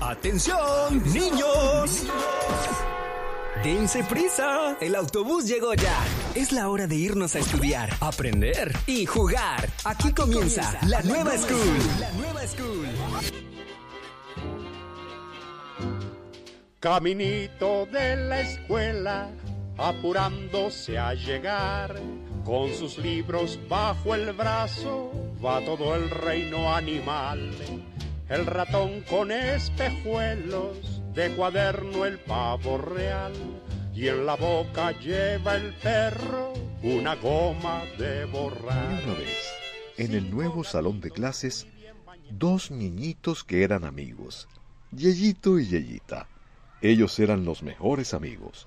¡Atención, niños! Dense prisa, el autobús llegó ya. Es la hora de irnos a estudiar, aprender y jugar. Aquí, comienza, la, nueva school. La nueva school. Caminito de la escuela, apurándose a llegar, con sus libros bajo el brazo, va todo el reino animal. El ratón con espejuelos, de cuaderno el pavo real, y en la boca lleva el perro una goma de borrar. Una vez, en el nuevo salón de clases, dos niñitos que eran amigos, Yeyito y Yeyita. Ellos eran los mejores amigos,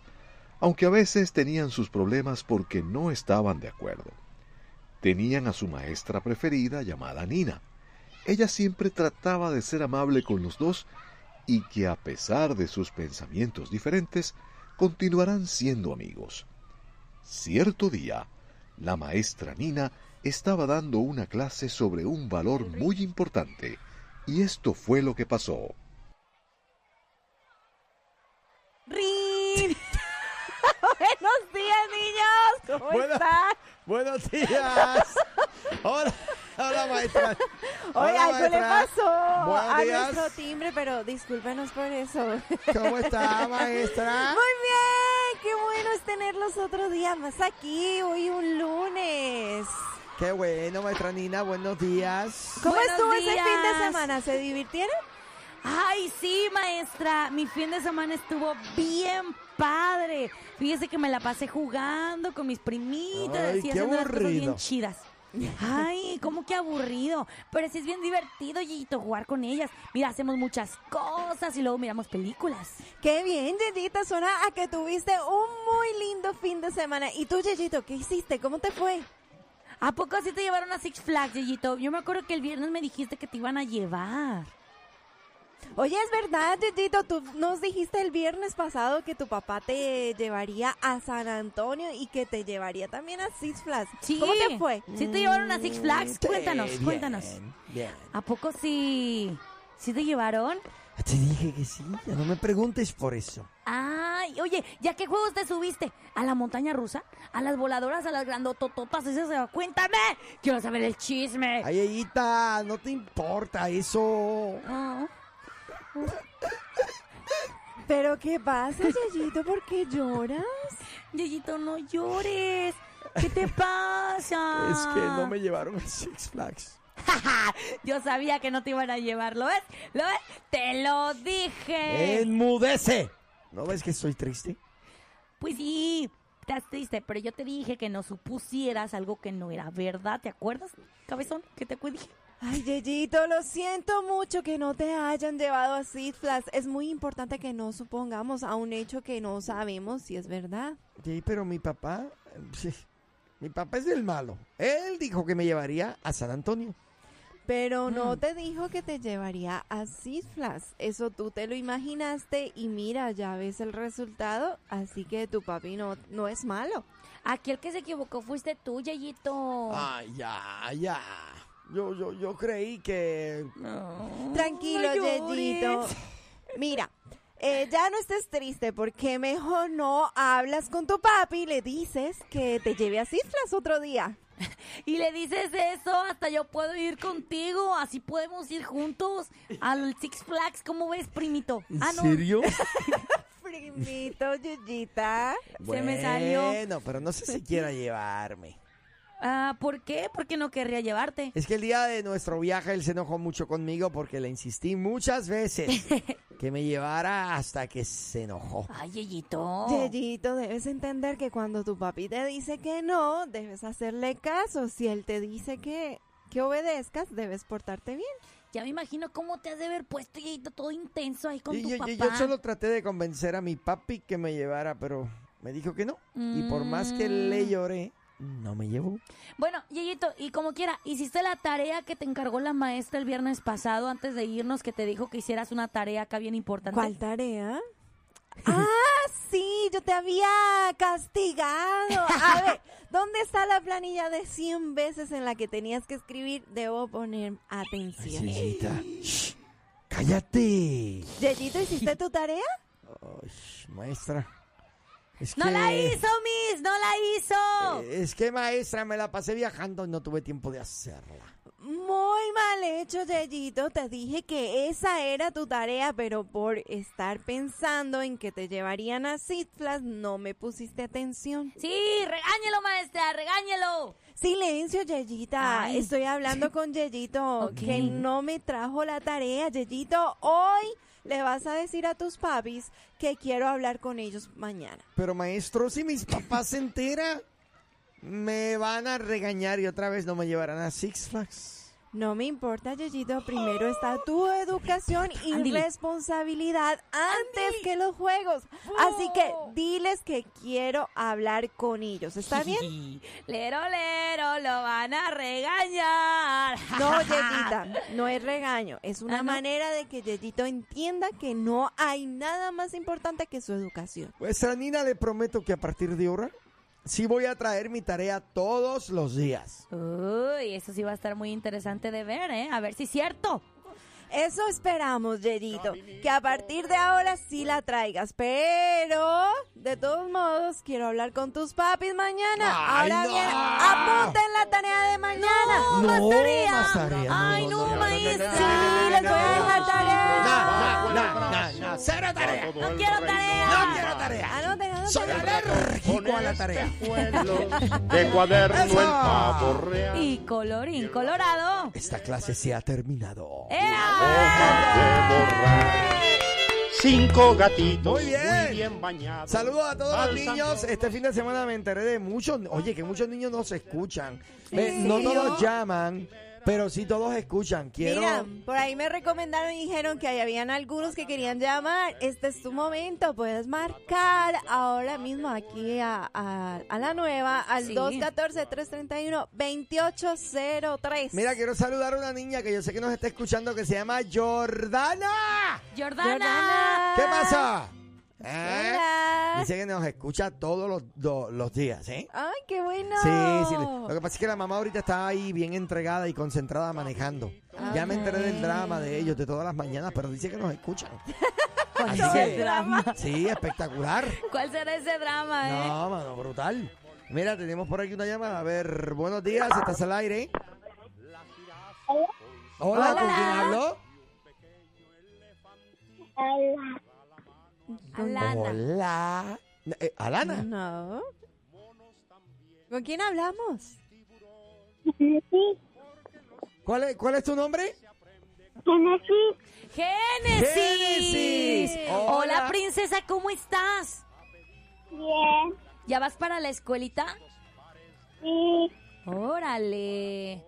aunque a veces tenían sus problemas porque no estaban de acuerdo. Tenían a su maestra preferida llamada Nina. Ella siempre trataba de ser amable con los dos y que a pesar de sus pensamientos diferentes, continuarán siendo amigos. Cierto día, la maestra Nina estaba dando una clase sobre un valor muy importante, y esto fue lo que pasó. ¡Rin! Buenos días, niños. ¿Cómo están? Buenos días. Hola, hola maestra. Oiga, Hola, ¿qué le maestra. pasó Buenos a días. nuestro timbre? Pero discúlpenos por eso. ¿Cómo está, maestra? Muy bien, qué bueno es tenerlos otro día más aquí, hoy un lunes. Qué bueno, maestra Nina. Buenos días. ¿Cómo Buenos estuvo ese fin de días. semana? ¿Se divirtieron? Ay, sí, maestra. Mi fin de semana estuvo bien padre. Fíjese que me la pasé jugando con mis primitas Ay, y haciendo unas cosas bien chidas. Ay, ¿cómo que aburrido? Pero sí es bien divertido, Yeyito, jugar con ellas. Mira, hacemos muchas cosas y luego miramos películas. Qué bien, Yeyita, suena a que tuviste un muy lindo fin de semana. ¿Y tú, Yeyito, qué hiciste? ¿Cómo te fue? ¿A poco así te llevaron a Six Flags, Yeyito? Yo me acuerdo que el viernes me dijiste que te iban a llevar. Oye, es verdad, Yeyito, tú nos dijiste el viernes pasado que tu papá te llevaría a San Antonio y que te llevaría también a Six Flags. Sí. ¿Cómo te fue? ¿Sí te llevaron a Six Flags? Sí, Cuéntanos, bien, cuéntanos. Bien. ¿A poco sí? ¿Sí te llevaron? Te dije que sí. Ya no me preguntes por eso. Ay, oye, ¿ya qué juegos te subiste? ¿A la montaña rusa? ¿A las voladoras? ¿A las grandotototas? Esas? Cuéntame. Quiero saber el chisme. Ay, Yeyita, no te importa eso. Ah. ¿Pero qué pasa, Yeyito? ¿Por qué lloras? Yeyito, no llores. ¿Qué te pasa? Es que no me llevaron a Six Flags. Yo sabía que no te iban a llevar, ¿lo ves? ¿Lo ves? Te lo dije. ¡Enmudece! ¿No ves que estoy triste? Pues sí, estás triste, pero yo te dije que no supusieras algo que no era verdad, ¿te acuerdas, cabezón? ¿Qué te dije? Ay, Yeyito, lo siento mucho que no te hayan llevado a Six Flags. Es muy importante que no supongamos a un hecho que no sabemos si es verdad. Sí, pero mi papá... sí, Mi papá es el malo. Él dijo que me llevaría a San Antonio. Pero no Mm. te dijo que te llevaría a Six Flags. Eso tú te lo imaginaste y mira, ya ves el resultado. Así que tu papi no, no es malo. Aquí el que se equivocó fuiste tú, Yeyito. Ay, ya, ya. Yo, yo, yo creí que... No, Tranquilo, no. Yeyito. Mira, eh, ya no estés triste porque mejor no hablas con tu papi y le dices que te lleve a Six Flags otro día. Y le dices eso, hasta yo puedo ir contigo, así podemos ir juntos al Six Flags, ¿cómo ves, primito? ¿En Ah, no, serio? Primito, Yeyita. Se me salió. Bueno, pero no sé si quiera llevarme. Ah, ¿por qué? Porque no querría llevarte. Es que el día de nuestro viaje él se enojó mucho conmigo porque le insistí muchas veces que me llevara hasta que se enojó. Ay, Yeyito. Yeyito, debes entender que cuando tu papi te dice que no, debes hacerle caso. Si él te dice que, que obedezcas, debes portarte bien. Ya me imagino cómo te has de haber puesto, Yeyito, todo intenso ahí con Y tu yo, papá. yo- yo solo traté de convencer a mi papi que me llevara, pero me dijo que no. Y por más que le lloré, no me llevó. Bueno, Yeyito, y como quiera, ¿hiciste la tarea que te encargó la maestra el viernes pasado antes de irnos que te dijo que hicieras una tarea acá bien importante? ¿Cuál tarea? Ah, sí, yo te había castigado. A ver, ¿dónde está la planilla de 100 veces en la que tenías que escribir? Debo poner atención. Yeyita, shh, ¡Cállate! Yeyito, ¿hiciste tu tarea? Ay, maestra. Es ¡No la hizo, Miss! ¡No la hizo! Es que, maestra, me la pasé viajando y no tuve tiempo de hacerla. Muy mal hecho, Yeyito. Te dije que esa era tu tarea, pero por estar pensando en que te llevarían a Citflas, no me pusiste atención. Sí, regáñelo, maestra, regáñelo. Silencio, Yeyita. Ay. Estoy hablando con Yeyito, que no me trajo la tarea. Yeyito, hoy le vas a decir a tus papis que quiero hablar con ellos mañana. Pero, maestro, si mis papás se enteran, me van a regañar y otra vez no me llevarán a Six Flags. No me importa, Yeyito. Primero está tu educación y responsabilidad antes que los juegos. Así que diles que quiero hablar con ellos. ¿Está bien? Lero, lero, lo van a regañar. No, Yeyita, no es regaño. Es una Ah, ¿no? manera de que Yeyito entienda que no hay nada más importante que su educación. Pues a Nina le prometo que a partir de ahora sí voy a traer mi tarea todos los días. Uy, eso sí va a estar muy interesante de ver, ¿eh? A ver si es cierto. Eso esperamos, Yeyito, que a partir de ahora sí la traigas, pero de todos modos quiero hablar con tus papis mañana. Ay, ahora no. bien, apunten la tarea de mañana. No, más tarea. más tarea, Ay, no, no, maestra. Sí, les voy a dejar tarea. No, no, no, no, cero tarea. No quiero tarea. No quiero tarea. Soy alérgico a la tarea. De cuaderno el pavo real. Y colorín colorado. Esta clase se ha terminado. ¡Ea! Hojas de borrar. Cinco gatitos Muy bien. bañados. Saludos a todos los niños. Este fin de semana me enteré de muchos. Oye, que muchos niños no se escuchan. ¿En no todos llaman, pero sí todos escuchan. Quiero. Mira, por ahí me recomendaron y dijeron que ahí habían algunos que querían llamar. Este es tu momento, puedes marcar ahora mismo aquí a, a- a la nueva al Sí. 214-331-2803. Mira, quiero saludar a una niña que yo sé que nos está escuchando que se llama Jordana. Jordana. Jordana. ¿Qué pasa? ¿Eh? Hola. Dice que nos escucha todos los, do- los días, ¿eh? Ay, qué bueno. Sí, sí. Lo que pasa es que la mamá ahorita está ahí bien entregada y concentrada manejando. Ya me enteré del drama de ellos de todas las mañanas, pero dice que nos escuchan. Así ¿Cuál el drama? sí, espectacular. ¿Cuál será ese drama, eh? No, mano, brutal. Mira, tenemos por aquí una llamada. A ver, buenos días, estás al aire. Hola, ¿con quién hablo? Alana. Hola. Eh, Alana. No. ¿Con quién hablamos? ¿Cuál es, ¿Cuál es tu nombre? Génesis. Génesis. Hola. Hola. princesa, ¿cómo estás? Bien, ¿Ya vas para la escuelita? sí, Órale.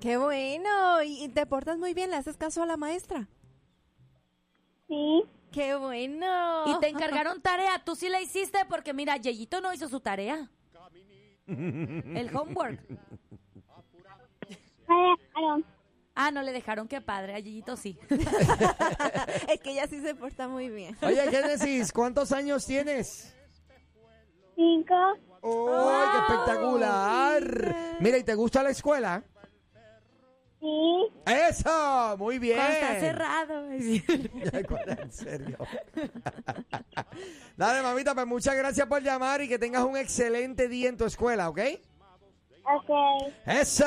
Qué bueno. Y y te portas muy bien, le haces caso a la maestra. sí, Qué bueno. Y te encargaron tarea, tú sí la hiciste porque mira, Yeyito no hizo su tarea. El homework. me dejaron. Ah, no le dejaron, qué padre, a Yeyito sí. es que ella sí se porta muy bien. Oye, Génesis, ¿cuántos años tienes? Cinco, ¡Oh, qué espectacular! Mira, ¿y te gusta la escuela? Sí, ¡Eso! Muy bien. Cuando está cerrado. en serio. Dale, mamita, pues muchas gracias por llamar y que tengas un excelente día en tu escuela, ¿ok? ok, ¡Eso!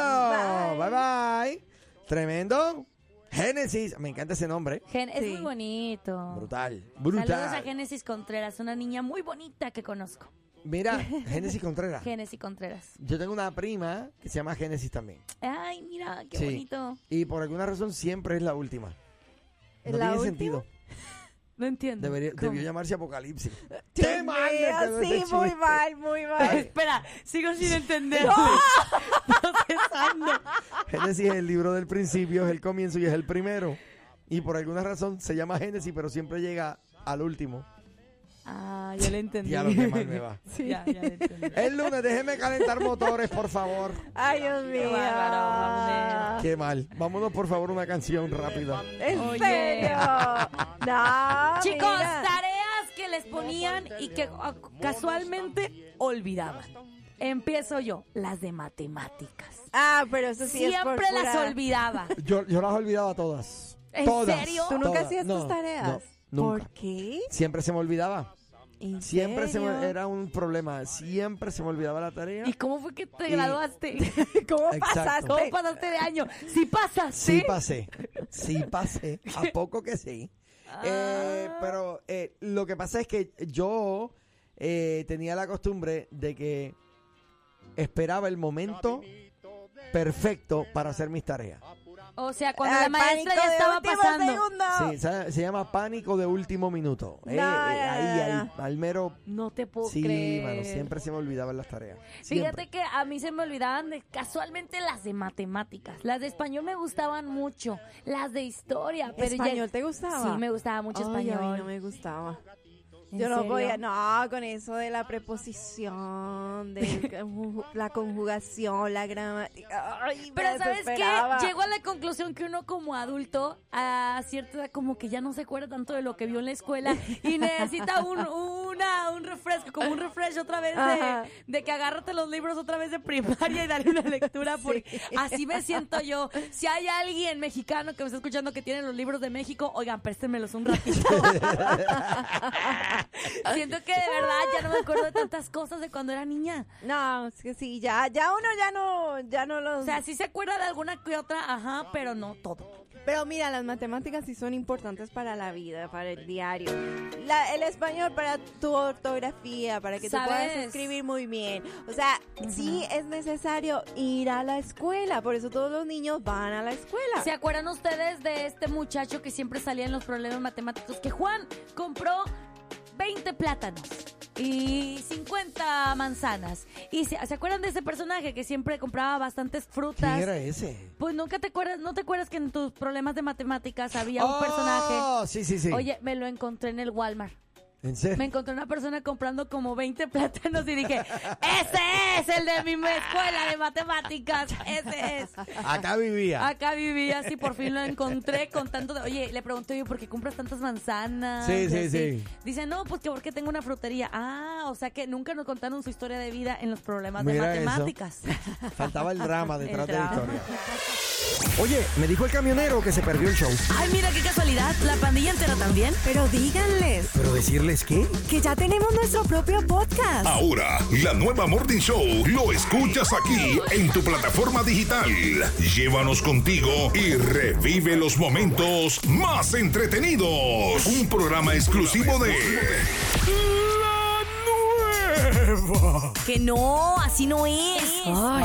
Bye bye. Tremendo. Génesis, me encanta ese nombre. Gen- es Sí. muy bonito. Brutal, Saludos a brutal. Génesis Contreras, una niña muy bonita que conozco. Mira, Génesis Contreras. Génesis Contreras. Yo tengo una prima que se llama Génesis también. Ay, mira, qué Sí. bonito. Y por alguna razón siempre es la última. No ¿La tiene última? sentido. No entiendo. Debería- debió llamarse Apocalipsis. Dios ¡Qué mal quedó sí, muy mal, muy mal. Espera, sigo sin entender. Procesando. Génesis es el libro del principio, es el comienzo y es el primero. Y por alguna razón se llama Génesis, pero siempre llega al último. Ah, ya le entendí. Ya lo que mal me va. Ya, ya le entendí. El lunes, déjeme calentar motores, por favor. Ay, Dios mío. bárbaro, Qué mal. Vámonos, por favor, una canción rápida. ¿En Oye. serio? No, Chicos, mira. tareas que les ponían y que ah, casualmente olvidaban. Empiezo yo, las de matemáticas. Ah, pero eso sí es por Siempre las pura- olvidaba. Yo, yo las olvidaba todas. ¿En Todas. serio? ¿Tú nunca Todas. hacías No, tus tareas? no, nunca. ¿Por qué? Siempre se me olvidaba. ¿En Siempre se me, era un problema. Siempre se me olvidaba la tarea. ¿Y cómo fue que te Y- graduaste? ¿Cómo Exacto. pasaste? ¿Cómo pasaste de año? ¿Sí pasaste? Sí pasé. Sí pasé. A poco que sí. Eh, Ah. pero eh, lo que pasa es que yo eh, tenía la costumbre de que esperaba el momento perfecto para hacer mis tareas. O sea, cuando Ay, la maestra pánico ya de estaba pasando. segundo. Sí, se, se llama pánico de último minuto. Eh, No, eh, no, ahí, al mero. No te puedo Sí, creer. mano, siempre se me olvidaban las tareas. Fíjate que a mí se me olvidaban de, casualmente las de matemáticas. Las de español me gustaban mucho. Las de historia. Pero ya- ¿Español te gustaba? Sí, me gustaba mucho Ay, español. a mí no me gustaba. ¿En Yo no serio? podía, no, con eso de la preposición, de la conjugación, la gramática. Ay, Pero ¿sabes qué? Llego a la conclusión que uno como adulto a cierta edad como que ya no se acuerda tanto de lo que vio en la escuela y necesita un, una, un refresco, como un refresh otra vez de, de que agárrate los libros otra vez de primaria y dale una lectura porque así me siento yo. Si hay alguien mexicano que me está escuchando que tiene los libros de México, oigan, préstenmelos un ratito. Siento que de verdad ya no me acuerdo de tantas cosas de cuando era niña. No, es que sí, ya, ya uno ya no, ya no los... O sea, sí se acuerda de alguna que otra, ajá, pero no todo. Pero mira, las matemáticas sí son importantes para la vida, para el diario. La- el español para tu ortografía, para que tú puedas ¿Sabes? escribir muy bien. O sea, sí es necesario ir a la escuela, por eso todos los niños van a la escuela. ¿Se acuerdan ustedes de este muchacho que siempre salía en los problemas matemáticos? Que Juan compró 20 plátanos y 50 manzanas. ¿Y se, ¿se acuerdan de ese personaje que siempre compraba bastantes frutas? ¿Quién era ese? Pues nunca te acuerdas, ¿no te acuerdas que en tus problemas de matemáticas había un Oh, personaje? Sí, sí, sí. Oye, me lo encontré en el Walmart. ¿En serio? Me encontré una persona comprando como 20 plátanos y dije, ese es el de mi escuela de matemáticas, ese es. Acá vivía. Acá vivía, así por fin lo encontré con tanto de... Oye, le pregunté yo, ¿por qué compras tantas manzanas? Sí, sí, sí. Dice, no, pues que porque tengo una frutería. Ah, o sea que nunca nos contaron su historia de vida en los problemas Mira de eso. matemáticas. Faltaba el drama detrás El de la historia. Oye, me dijo el camionero que se perdió el show. Ay, mira qué casualidad. La pandilla entera también. Pero díganles ¿Pero decirles qué? que ya tenemos nuestro propio podcast. Ahora, la nueva Morning Show lo escuchas aquí en tu plataforma digital. Llévanos contigo y revive los momentos más entretenidos. Un programa exclusivo de La Nueva. Que no, así no es. Ay.